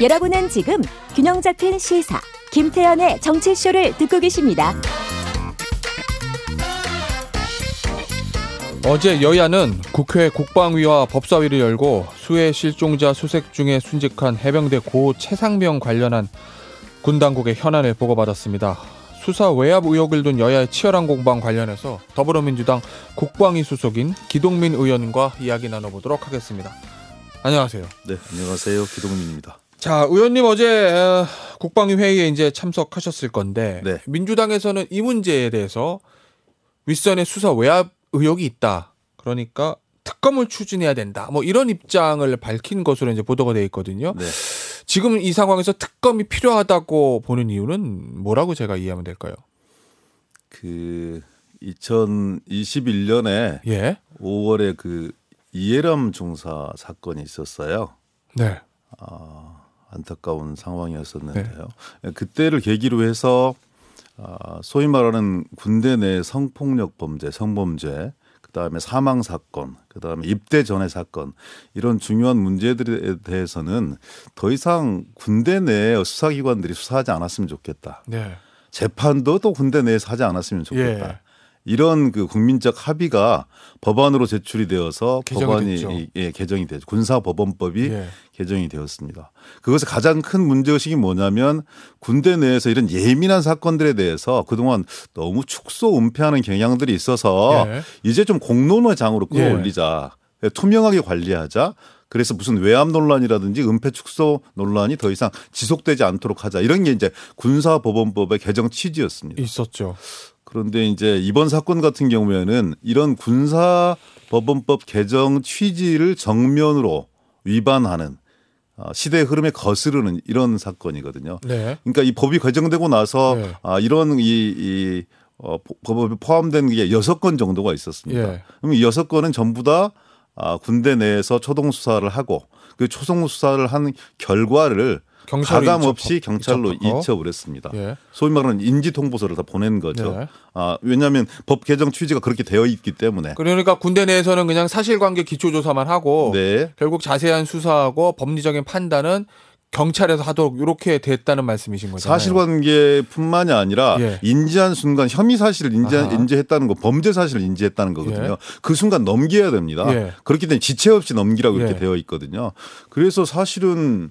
여러분은 지금 균형 잡힌 시사 김태현의 정치쇼를 듣고 계십니다. 어제 여야는 국회 국방위와 법사위를 열고 수해 실종자 수색 중에 순직한 해병대 고 최상병 관련한 군 당국의 현안을 보고받았습니다. 수사 외압 의혹을 둔 여야의 치열한 공방 관련해서 더불어민주당 국방위 수석인 기동민 의원과 이야기 나눠보도록 하겠습니다. 안녕하세요. 네, 안녕하세요. 기동민입니다. 자, 의원님 어제 어, 국방위 회의에 이제 참석하셨을 건데 네. 민주당에서는 이 문제에 대해서 윗선의 수사 외압 의혹이 있다. 그러니까 특검을 추진해야 된다. 뭐 이런 입장을 밝힌 것으로 이제 보도가 돼 있거든요. 네. 지금 이 상황에서 특검이 필요하다고 보는 이유는 뭐라고 제가 이해하면 될까요? 그 2021년에 예. 5월에 그 이해람 중사 사건이 있었어요. 네. 아, 안타까운 상황이었었는데요. 그때를 계기로 해서 아, 소위 말하는 군대 내 성폭력 범죄, 성범죄, 그다음에 사망 사건, 그다음에 입대 전의 사건 이런 중요한 문제들에 대해서는 더 이상 군대 내 수사기관들이 수사하지 않았으면 좋겠다. 네. 재판도 또 군대 내에서 하지 않았으면 좋겠다. 예. 이런 그 국민적 합의가 법안으로 제출이 되어서 개정이 법안이 됐죠. 예, 개정이 되죠. 군사법원법이 예. 개정이 되었습니다. 그것의 가장 큰 문제의식이 뭐냐면 군대 내에서 이런 예민한 사건들에 대해서 그동안 너무 축소 은폐하는 경향들이 있어서 예. 이제 좀 공론의 장으로 끌어올리자. 투명하게 관리하자. 그래서 무슨 외압 논란이라든지 은폐 축소 논란이 더 이상 지속되지 않도록 하자. 이런 게 이제 군사법원법의 개정 취지였습니다. 있었죠. 그런데 이제 이번 사건 같은 경우에는 이런 군사법원법 개정 취지를 정면으로 위반하는 어, 시대의 흐름에 거스르는 이런 사건이거든요. 네. 그러니까 이 법이 개정되고 나서 네. 아, 이런 이, 이 어, 법에 포함된 게 여섯 건 정도가 있었습니다. 예. 그럼 이 여섯 건은 전부 다 아, 군대 내에서 초동 수사를 하고 그 초동 수사를 한 결과를 경찰로 가감 없이 경찰로. 이첩을 했습니다. 예. 소위 말하는 인지 통보서를 다 보낸 거죠. 네. 아, 왜냐하면 법 개정 취지가 그렇게 되어 있기 때문에. 그러니까 군대 내에서는 그냥 사실관계 기초조사만 하고 네. 결국 자세한 수사하고 법리적인 판단은 경찰에서 하도록 이렇게 됐다는 말씀이신 거잖아요. 사실관계뿐만이 아니라 예. 인지한 순간 혐의 사실을 인지. 인지했다는 거 범죄 사실을 인지했다는 거거든요. 예. 그 순간 넘겨야 됩니다. 예. 그렇기 때문에 지체 없이 넘기라고 이렇게 예. 되어 있거든요. 그래서 사실은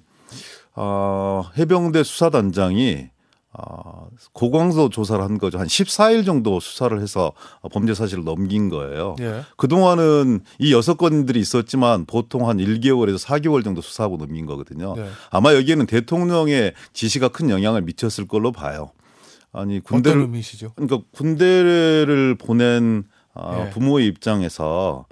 아, 해병대 수사단장이 아, 고강도 조사를 한 거죠. 한 14일 정도 수사를 해서 범죄 사실을 넘긴 거예요. 예. 그동안은 이 여섯 건들이 있었지만 보통 한 1개월에서 4개월 정도 수사하고 넘긴 거거든요. 네. 아마 여기에는 대통령의 지시가 큰 영향을 미쳤을 걸로 봐요. 아니 군대를? 그러니까 군대를 보낸 아, 예. 부모의 입장에서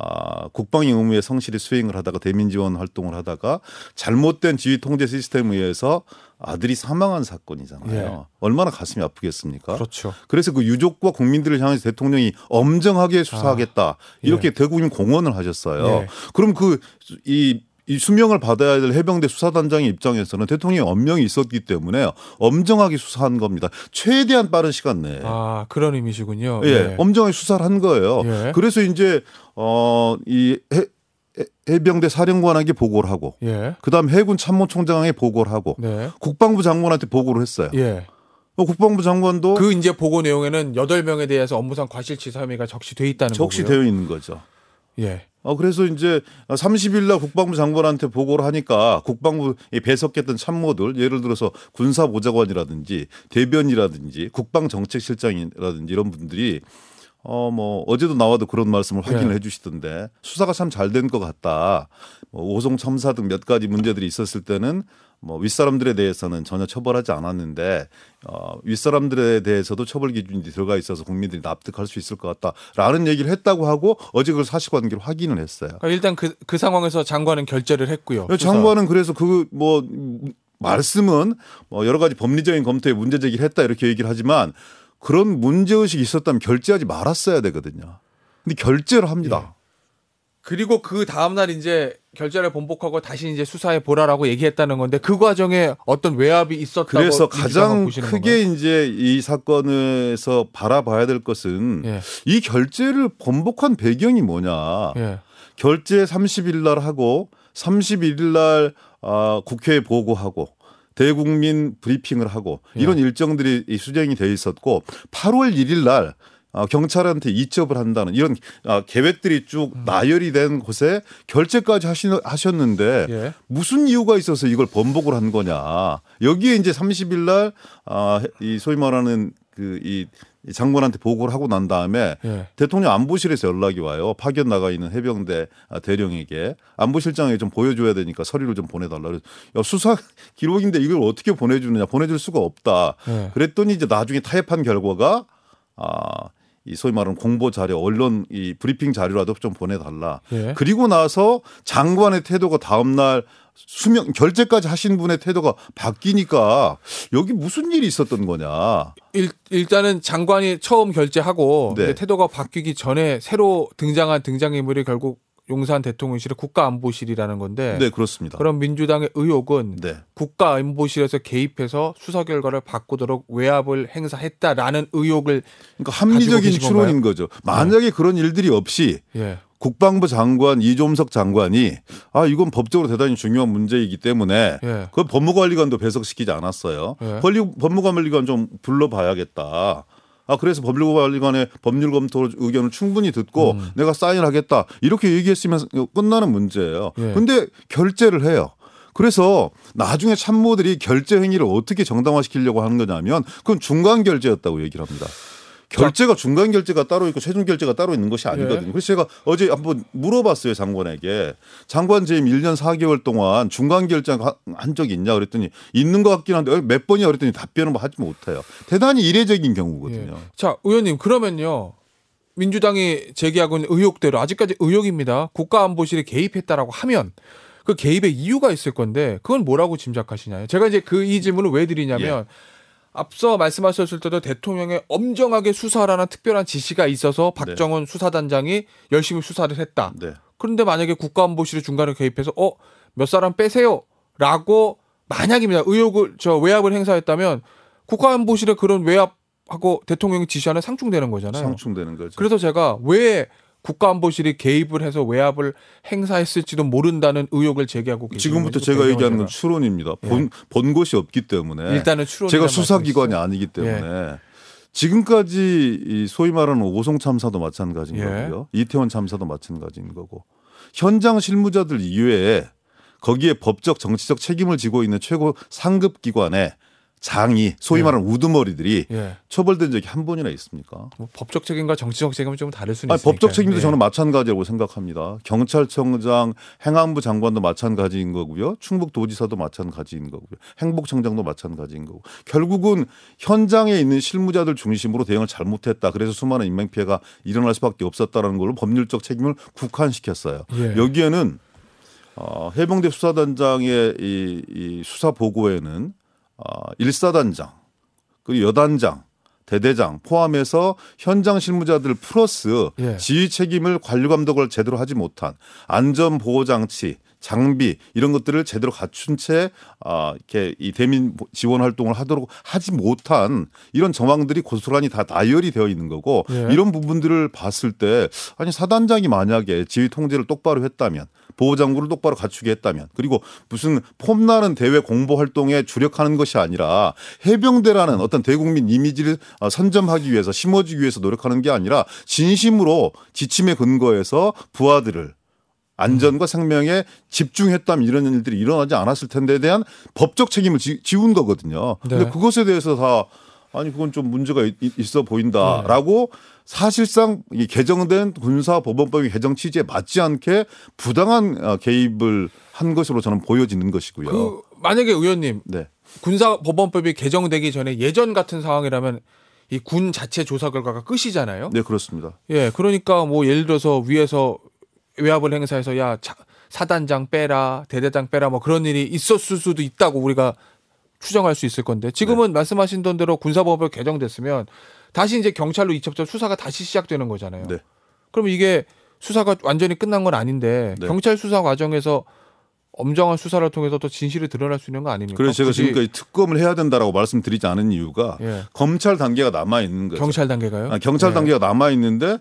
아, 국방의 의무에 성실히 수행을 하다가 대민 지원 활동을 하다가 잘못된 지휘 통제 시스템에 의해서 아들이 사망한 사건이잖아요. 예. 얼마나 가슴이 아프겠습니까? 그렇죠. 그래서 그 유족과 국민들을 향해서 대통령이 엄정하게 수사하겠다 이렇게 대국민 공언을 하셨어요. 아, 예. 그럼 그 이 이 수명을 받아야 될 해병대 수사단장의 입장에서는 대통령의 엄명이 있었기 때문에 엄정하게 수사한 겁니다. 최대한 빠른 시간 내에. 아 그런 의미시군요. 예, 엄정하게 수사를 한 거예요. 예. 그래서 이제 어이 해병대 사령관에게 보고를 하고 예. 그 다음 해군 참모총장에게 보고를 하고 네. 국방부 장관한테 보고를 했어요. 예. 어, 국방부 장관도 그 이제 보고 내용에는 8명에 대해서 업무상 과실치사 혐의가 적시돼 있다는. 적시되어 있는 거죠. 예. 어, 그래서 이제 30일 날 국방부 장관한테 보고를 하니까 국방부 에 배석했던 참모들 예를 들어서 군사보좌관이라든지 대변이라든지 국방정책실장이라든지 이런 분들이 어, 뭐, 어제도 나와도 그런 말씀을 확인을 네. 해 주시던데 수사가 참 잘 된 것 같다. 뭐, 오송 첨사 등 몇 가지 문제들이 있었을 때는 뭐, 윗사람들에 대해서는 전혀 처벌하지 않았는데 어, 윗사람들에 대해서도 처벌 기준이 들어가 있어서 국민들이 납득할 수 있을 것 같다라는 얘기를 했다고 하고 어제 그걸 사실관계로 확인을 했어요. 그러니까 일단 그, 그 상황에서 장관은 결재를 했고요. 수사. 장관은 그래서 그 뭐 말씀은 뭐 여러 가지 법리적인 검토에 문제 제기를 했다 이렇게 얘기를 하지만 그런 문제 의식이 있었다면 결재하지 말았어야 되거든요. 근데 결재를 합니다. 그리고 그 다음날 이제 결재를 번복하고 다시 이제 수사해 보라라고 얘기했다는 건데 그 과정에 어떤 외압이 있었다고 그래서 가장 크게 건가요? 이제 이 사건에서 바라봐야 될 것은 예. 이 결재를 번복한 배경이 뭐냐. 예. 결재 30일 날 하고 31일 날 어, 국회에 보고하고 대국민 브리핑을 하고 이런 예. 일정들이 이 수정이 돼 있었고 8월 1일 날 어, 경찰한테 이첩을 한다는 이런 어, 계획들이 쭉 음. 나열이 된 곳에 결재까지 하셨는데 예. 무슨 이유가 있어서 이걸 번복을 한 거냐. 여기에 이제 30일 날, 아, 이 소위 말하는 그이 장관한테 보고를 하고 난 다음에 예. 대통령 안보실에서 연락이 와요. 파견 나가 있는 해병대 아, 대령에게 안보실장에 좀 보여줘야 되니까 서류를 좀 보내달라. 그래서 야, 수사 기록인데 이걸 어떻게 보내주느냐. 보내줄 수가 없다. 예. 그랬더니 이제 나중에 타협한 결과가 아, 이 소위 말하는 공보 자료, 언론 이 브리핑 자료라도 좀 보내달라. 예. 그리고 나서 장관의 태도가 다음날 수명 결재까지 하신 분의 태도가 바뀌니까 여기 무슨 일이 있었던 거냐. 일, 일단은 장관이 처음 결재하고 네. 태도가 바뀌기 전에 새로 등장한 등장인물이 결국 용산 대통령실의 국가안보실이라는 건데 네, 그렇습니다. 그럼 민주당의 의혹은 네. 국가안보실에서 개입해서 수사 결과를 바꾸도록 외압을 행사했다라는 의혹을 그러니까 합리적인 추론인 거죠. 만약에 그런 일들이 없이 예. 국방부 장관 이종석 장관이 아 이건 법적으로 대단히 중요한 문제이기 때문에 예. 그 법무관리관도 배석시키지 않았어요. 예. 법무관리관 좀 불러봐야겠다. 아 그래서 법률관리관의 법률 검토 의견을 충분히 듣고 음. 내가 사인하겠다 이렇게 얘기했으면 끝나는 문제예요. 예. 근데 결재를 해요. 그래서 나중에 참모들이 결재 행위를 어떻게 정당화시키려고 하는 거냐면 그건 중간 결재였다고 얘기를 합니다. 결재가 중간 결재가 따로 있고 최종 결재가 따로 있는 것이 아니거든요. 예. 그래서 제가 어제 한번 물어봤어요 장관에게 장관 재임 1년 4개월 동안 중간 결재 한 적이 있냐 그랬더니 있는 것 같긴 한데 몇 번이야 그랬더니 답변을 뭐 하지 못해요. 대단히 이례적인 경우거든요. 예. 자, 의원님 그러면요. 민주당이 제기하고 있는 의혹대로 아직까지 의혹입니다. 국가안보실이 개입했다라고 하면 그 개입의 이유가 있을 건데 그건 뭐라고 짐작하시나요? 제가 이제 그 이 질문을 왜 드리냐면 앞서 말씀하셨을 때도 대통령의 엄정하게 수사하라는 특별한 지시가 있어서 박정원 수사단장이 열심히 수사를 했다. 네. 그런데 만약에 국가안보실이 중간에 개입해서 어 몇 사람 빼세요라고 만약입니다 의혹을 저 외압을 행사했다면 국가안보실의 그런 외압하고 대통령이 지시하는 상충되는 거잖아요. 상충되는 거죠. 그래서 제가 왜 국가안보실이 개입을 해서 외압을 행사했을지도 모른다는 의혹을 제기하고 계시는 지금부터 제가 얘기하는 건 추론입니다. 본, 본 것이 없기 때문에. 일단은 추론 제가 수사기관이 아니기 때문에. 지금까지 이 소위 말하는 오송 참사도 마찬가지인 예. 거고요. 이태원 참사도 마찬가지인 거고. 현장 실무자들 이외에 거기에 법적 정치적 책임을 지고 있는 최고 상급 기관의 장이 소위 예. 말하는 우두머리들이 예. 처벌된 적이 한 번이나 있습니까? 뭐 법적 책임과 정치적 책임은 좀 다를 수는 아니, 있으니까. 법적 책임도 예. 저는 마찬가지라고 생각합니다. 경찰청장, 행안부 장관도 마찬가지인 거고요. 충북도지사도 마찬가지인 거고요. 행복청장도 마찬가지인 거고. 결국은 현장에 있는 실무자들 중심으로 대응을 잘못했다. 그래서 수많은 인명 피해가 일어날 수밖에 없었다라는 걸로 법률적 책임을 국한시켰어요. 예. 여기에는 어, 해병대 수사단장의 이, 이 수사 보고에는 어, 일사단장 그리고 여단장 대대장 포함해서 현장 실무자들 플러스 예. 지휘 책임을 관리 감독을 제대로 하지 못한 안전 보호 장치 장비 이런 것들을 제대로 갖춘 채 아, 이렇게 이 대민 지원 활동을 하도록 하지 못한 이런 정황들이 고스란히 다 나열이 되어 있는 거고 예. 이런 부분들을 봤을 때 아니 사단장이 만약에 지휘 통제를 똑바로 했다면 보호 장구를 똑바로 갖추게 했다면 그리고 무슨 폼나는 대외 공보 활동에 주력하는 것이 아니라 해병대라는 어떤 대국민 이미지를 어, 선점하기 위해서 심어주기 위해서 노력하는 게 아니라 진심으로 지침에 근거해서 부하들을 안전과 생명에 집중했다면 이런 일들이 일어나지 않았을 텐데에 대한 법적 책임을 지, 지운 거거든요. 근데 네. 그것에 대해서 다 아니 그건 좀 문제가 있- 있어 보인다라고 사실상 이 개정된 군사법원법의 개정 취지에 맞지 않게 부당한 어, 개입을 한 것으로 저는 보여지는 것이고요. 그 만약에 의원님 네. 군사법원법이 개정되기 전에 예전 같은 상황이라면 이 군 자체 조사 결과가 끝이잖아요. 네, 그렇습니다. 예, 그러니까 뭐 예를 들어서 위에서 외압을 행사해서 야 차- 사단장 빼라, 대대장 빼라 뭐 그런 일이 있었을 수도 있다고 우리가 추정할 수 있을 건데 지금은 말씀하신 대로 군사법을 개정됐으면 다시 이제 경찰로 이첩된 수사가 다시 시작되는 거잖아요. 네. 그럼 이게 수사가 완전히 끝난 건 아닌데 네. 경찰 수사 과정에서 엄정한 수사를 통해서 또 진실이 드러날 수 있는 거 아닙니까? 그래서 제가 지금까지 특검을 해야 된다라고 말씀드리지 않은 이유가 예. 검찰 단계가 남아 있는 거죠. 경찰 단계가요? 아, 경찰 네. 단계가 남아 있는데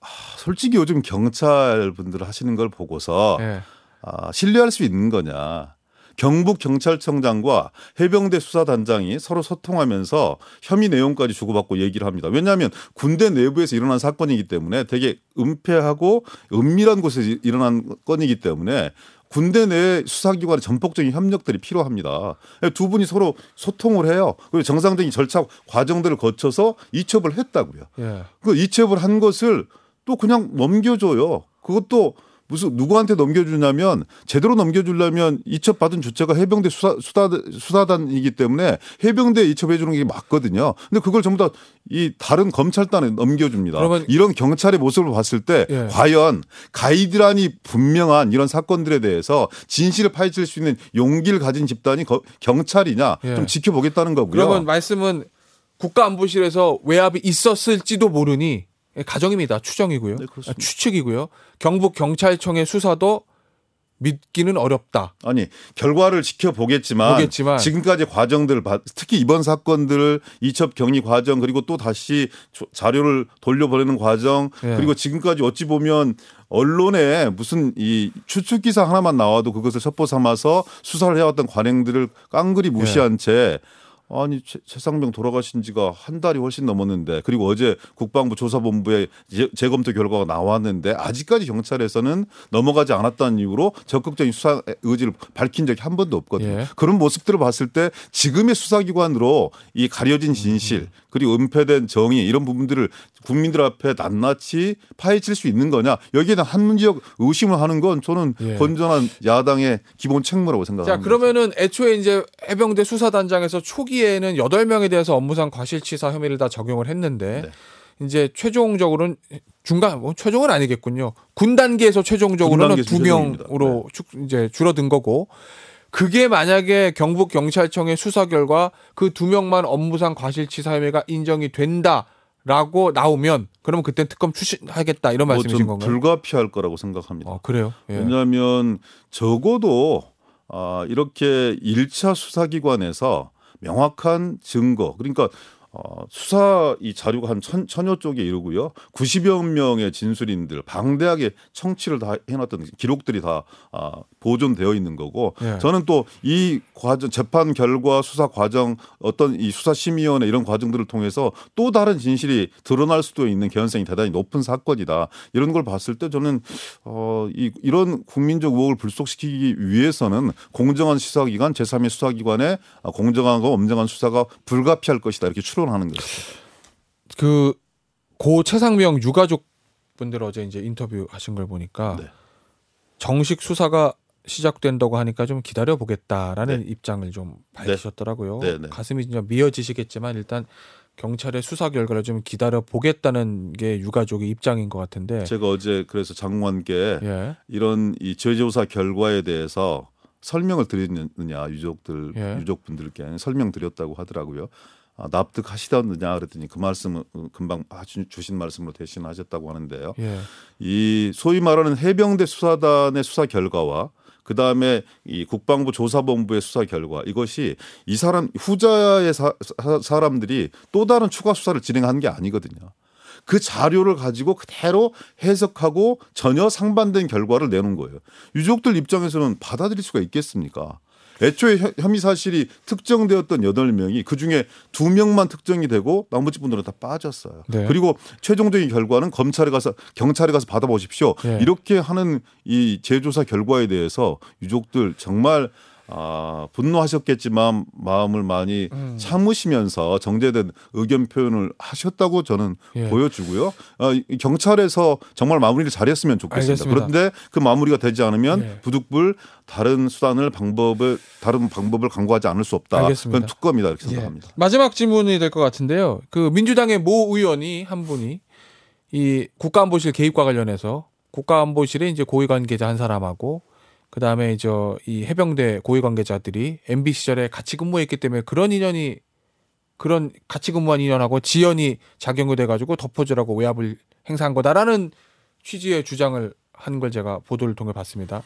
아, 솔직히 요즘 경찰 분들 하시는 걸 보고서 예. 아, 신뢰할 수 있는 거냐. 경북 경찰청장과 해병대 수사단장이 서로 소통하면서 혐의 내용까지 주고받고 얘기를 합니다. 왜냐하면 군대 내부에서 일어난 사건이기 때문에 되게 은폐하고 은밀한 곳에서 일어난 건이기 때문에 군대 내 수사기관의 전폭적인 협력들이 필요합니다. 두 분이 서로 소통을 해요. 그리고 정상적인 절차 과정들을 거쳐서 이첩을 했다고요. 예. 그 이첩을 한 것을 또 그냥 넘겨줘요. 그것도 무슨 누구한테 넘겨주냐면 제대로 넘겨주려면 이첩 받은 주체가 해병대 수사 수사 수사단이기 때문에 해병대 이첩해 주는 게 맞거든요. 근데 그걸 전부 다 이 다른 검찰단에 넘겨줍니다. 이런 경찰의 모습을 봤을 때 예. 과연 가이드라인이 분명한 이런 사건들에 대해서 진실을 파헤칠 수 있는 용기를 가진 집단이 경찰이냐 예. 좀 지켜보겠다는 거고요. 그러면 말씀은 국가안보실에서 외압이 있었을지도 모르니 예, 가정입니다. 추정이고요. 네, 아, 추측이고요. 경북 경찰청의 수사도 믿기는 어렵다. 아니 결과를 지켜보겠지만 보겠지만. 지금까지 과정들 특히 이번 사건들 이첩 격리 과정 그리고 또 다시 자료를 돌려보내는 과정 예. 그리고 지금까지 어찌 보면 언론에 무슨 이 추측 기사 하나만 나와도 그것을 첩보 삼아서 수사를 해왔던 관행들을 깡그리 무시한 예. 채 아니 최 상병 돌아가신 지가 한 달이 훨씬 넘었는데 그리고 어제 국방부 조사본부의 재 검토 결과가 나왔는데 아직까지 경찰에서는 넘어가지 않았다는 이유로 적극적인 수사 의지를 밝힌 적이 한 번도 없거든요. 예. 그런 모습들을 봤을 때 지금의 수사기관으로 이 가려진 진실 음. 그리고 은폐된 정의 이런 부분들을 국민들 앞에 낱낱이 파헤칠 수 있는 거냐 여기에 대한 한문지역 의심을 하는 건 저는 예. 건전한 야당의 기본 책무라고 생각합니다. 자 그러면은 애초에 이제 해병대 수사단장에서 초기에는 8명에 대해서 업무상 과실치사 혐의를 다 적용을 했는데 네. 이제 최종적으로는 중간 뭐 최종은 아니겠군요. 군 단계에서 최종적으로는 두 명으로 네. 이제 줄어든 거고 그게 만약에 경북 경찰청의 수사 결과 그 두 명만 업무상 과실치사 혐의가 인정이 된다 라고 나오면 그러면 그때 특검 추진하겠다 이런 뭐 말씀이신 건가요? 불가피할 거라고 생각합니다. 어, 그래요? 예. 왜냐하면 적어도 아, 이렇게 1차 수사기관에서 명확한 증거 그러니까 어, 수사 이 자료가 한 천, 천여 쪽에 이르고요. 90여 명의 진술인들 방대하게 청취를 다 해놨던 기록들이 다 아, 보존되어 있는 거고 예. 저는 또 이 과정 재판 결과 수사 과정 어떤 이 수사심의위원회 이런 과정들을 통해서 또 다른 진실이 드러날 수도 있는 개연성이 대단히 높은 사건이다 이런 걸 봤을 때 저는 어, 이, 이런 국민적 의혹을 불속시키기 위해서는 공정한 수사기관 제3의 수사기관의 공정하고 엄정한 수사가 불가피할 것이다 이렇게 추론 하는 거죠. 그고 최상명 유가족 분들 어제 이제 인터뷰 하신 걸 보니까 네. 정식 수사가 시작된다고 하니까 좀 기다려 보겠다라는 네. 입장을 좀 밝히셨더라고요. 네. 네. 가슴이 진짜 미어지시겠지만 일단 경찰의 수사 결과를 좀 기다려 보겠다는 게 유가족의 입장인 것 같은데 제가 어제 그래서 장관께 예. 이런 이 재조사 결과에 대해서 설명을 드리느냐 유족들 예. 유족분들께 설명 드렸다고 하더라고요. 아, 납득하시던느냐 그랬더니 그 말씀을 어, 금방 주신 말씀으로 대신하셨다고 하는데요. 예. 이 소위 말하는 해병대 수사단의 수사 결과와 그 다음에 이 국방부 조사본부의 수사 결과 이것이 이 사람 후자의 사, 사 람들이 또 다른 추가 수사를 진행한 게 아니거든요. 그 자료를 가지고 그대로 해석하고 전혀 상반된 결과를 내놓은 거예요. 유족들 입장에서는 받아들일 수가 있겠습니까? 애초에 혐의 사실이 특정되었던 여덟 명이 그 중에 두 명만 특정이 되고 나머지 분들은 다 빠졌어요. 네. 그리고 최종적인 결과는 검찰에 가서 경찰에 가서 받아보십시오. 네. 이렇게 하는 이 재조사 결과에 대해서 유족들 정말 아, 분노하셨겠지만 마음을 많이 음. 참으시면서 정제된 의견 표현을 하셨다고 저는 예. 보여주고요. 어, 경찰에서 정말 마무리를 잘했으면 좋겠습니다. 알겠습니다. 그런데 그 마무리가 되지 않으면 예. 부득불 다른 수단을 방법을 다른 방법을 강구하지 않을 수 없다. 알겠습니다. 그건 특검이다 이렇게 예. 생각합니다. 마지막 질문이 될 것 같은데요. 그 민주당의 모 의원이 한 분이 이 국가안보실 개입과 관련해서 국가안보실에 이제 고위 관계자 한 사람하고 그 다음에 저이 해병대 고위 관계자들이 MB 시절에 같이 근무했기 때문에 그런 인연이 그런 같이 근무한 인연하고 지연이 작용이 돼가지고 덮어주라고 외압을 행사한 거다라는 취지의 주장을 한 걸 제가 보도를 통해 봤습니다.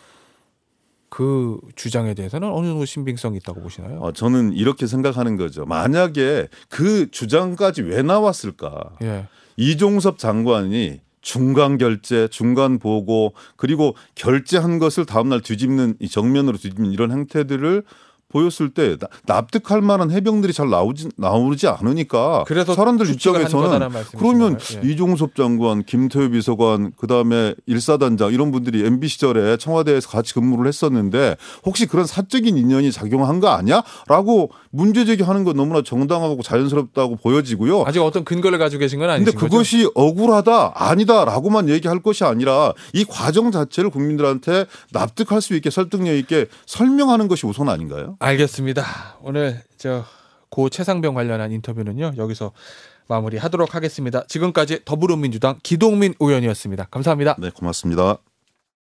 그 주장에 대해서는 어느 정도 신빙성이 있다고 보시나요? 어, 저는 이렇게 생각하는 거죠. 만약에 그 주장까지 왜 나왔을까? 예. 이종섭 장관이 중간 결제, 중간 보고 그리고 결제한 것을 다음날 뒤집는 이 정면으로 뒤집는 이런 행태들을 보였을 때 나- 납득할 만한 해병들이 잘 나오지 나오지 않으니까 그래서 사람들 입장에서는 그러면? 예. 이종섭 장관, 김태우 비서관, 그다음에 일사단장 이런 분들이 MB 시절에 청와대에서 같이 근무를 했었는데 혹시 그런 사적인 인연이 작용한 거 아니야?라고 문제 제기하는 건 너무나 정당하고 자연스럽다고 보여지고요. 아직 어떤 근거를 가지고 계신 건 근데 아니신 거죠? 그것이 억울하다 아니다라고만 얘기할 것이 아니라 이 과정 자체를 국민들한테 납득할 수 있게 설득력 있게 설명하는 것이 우선 아닌가요? 알겠습니다. 오늘 저 고 최상병 관련한 인터뷰는요 여기서 마무리하도록 하겠습니다. 지금까지 더불어민주당 기동민 의원이었습니다. 감사합니다. 네, 고맙습니다.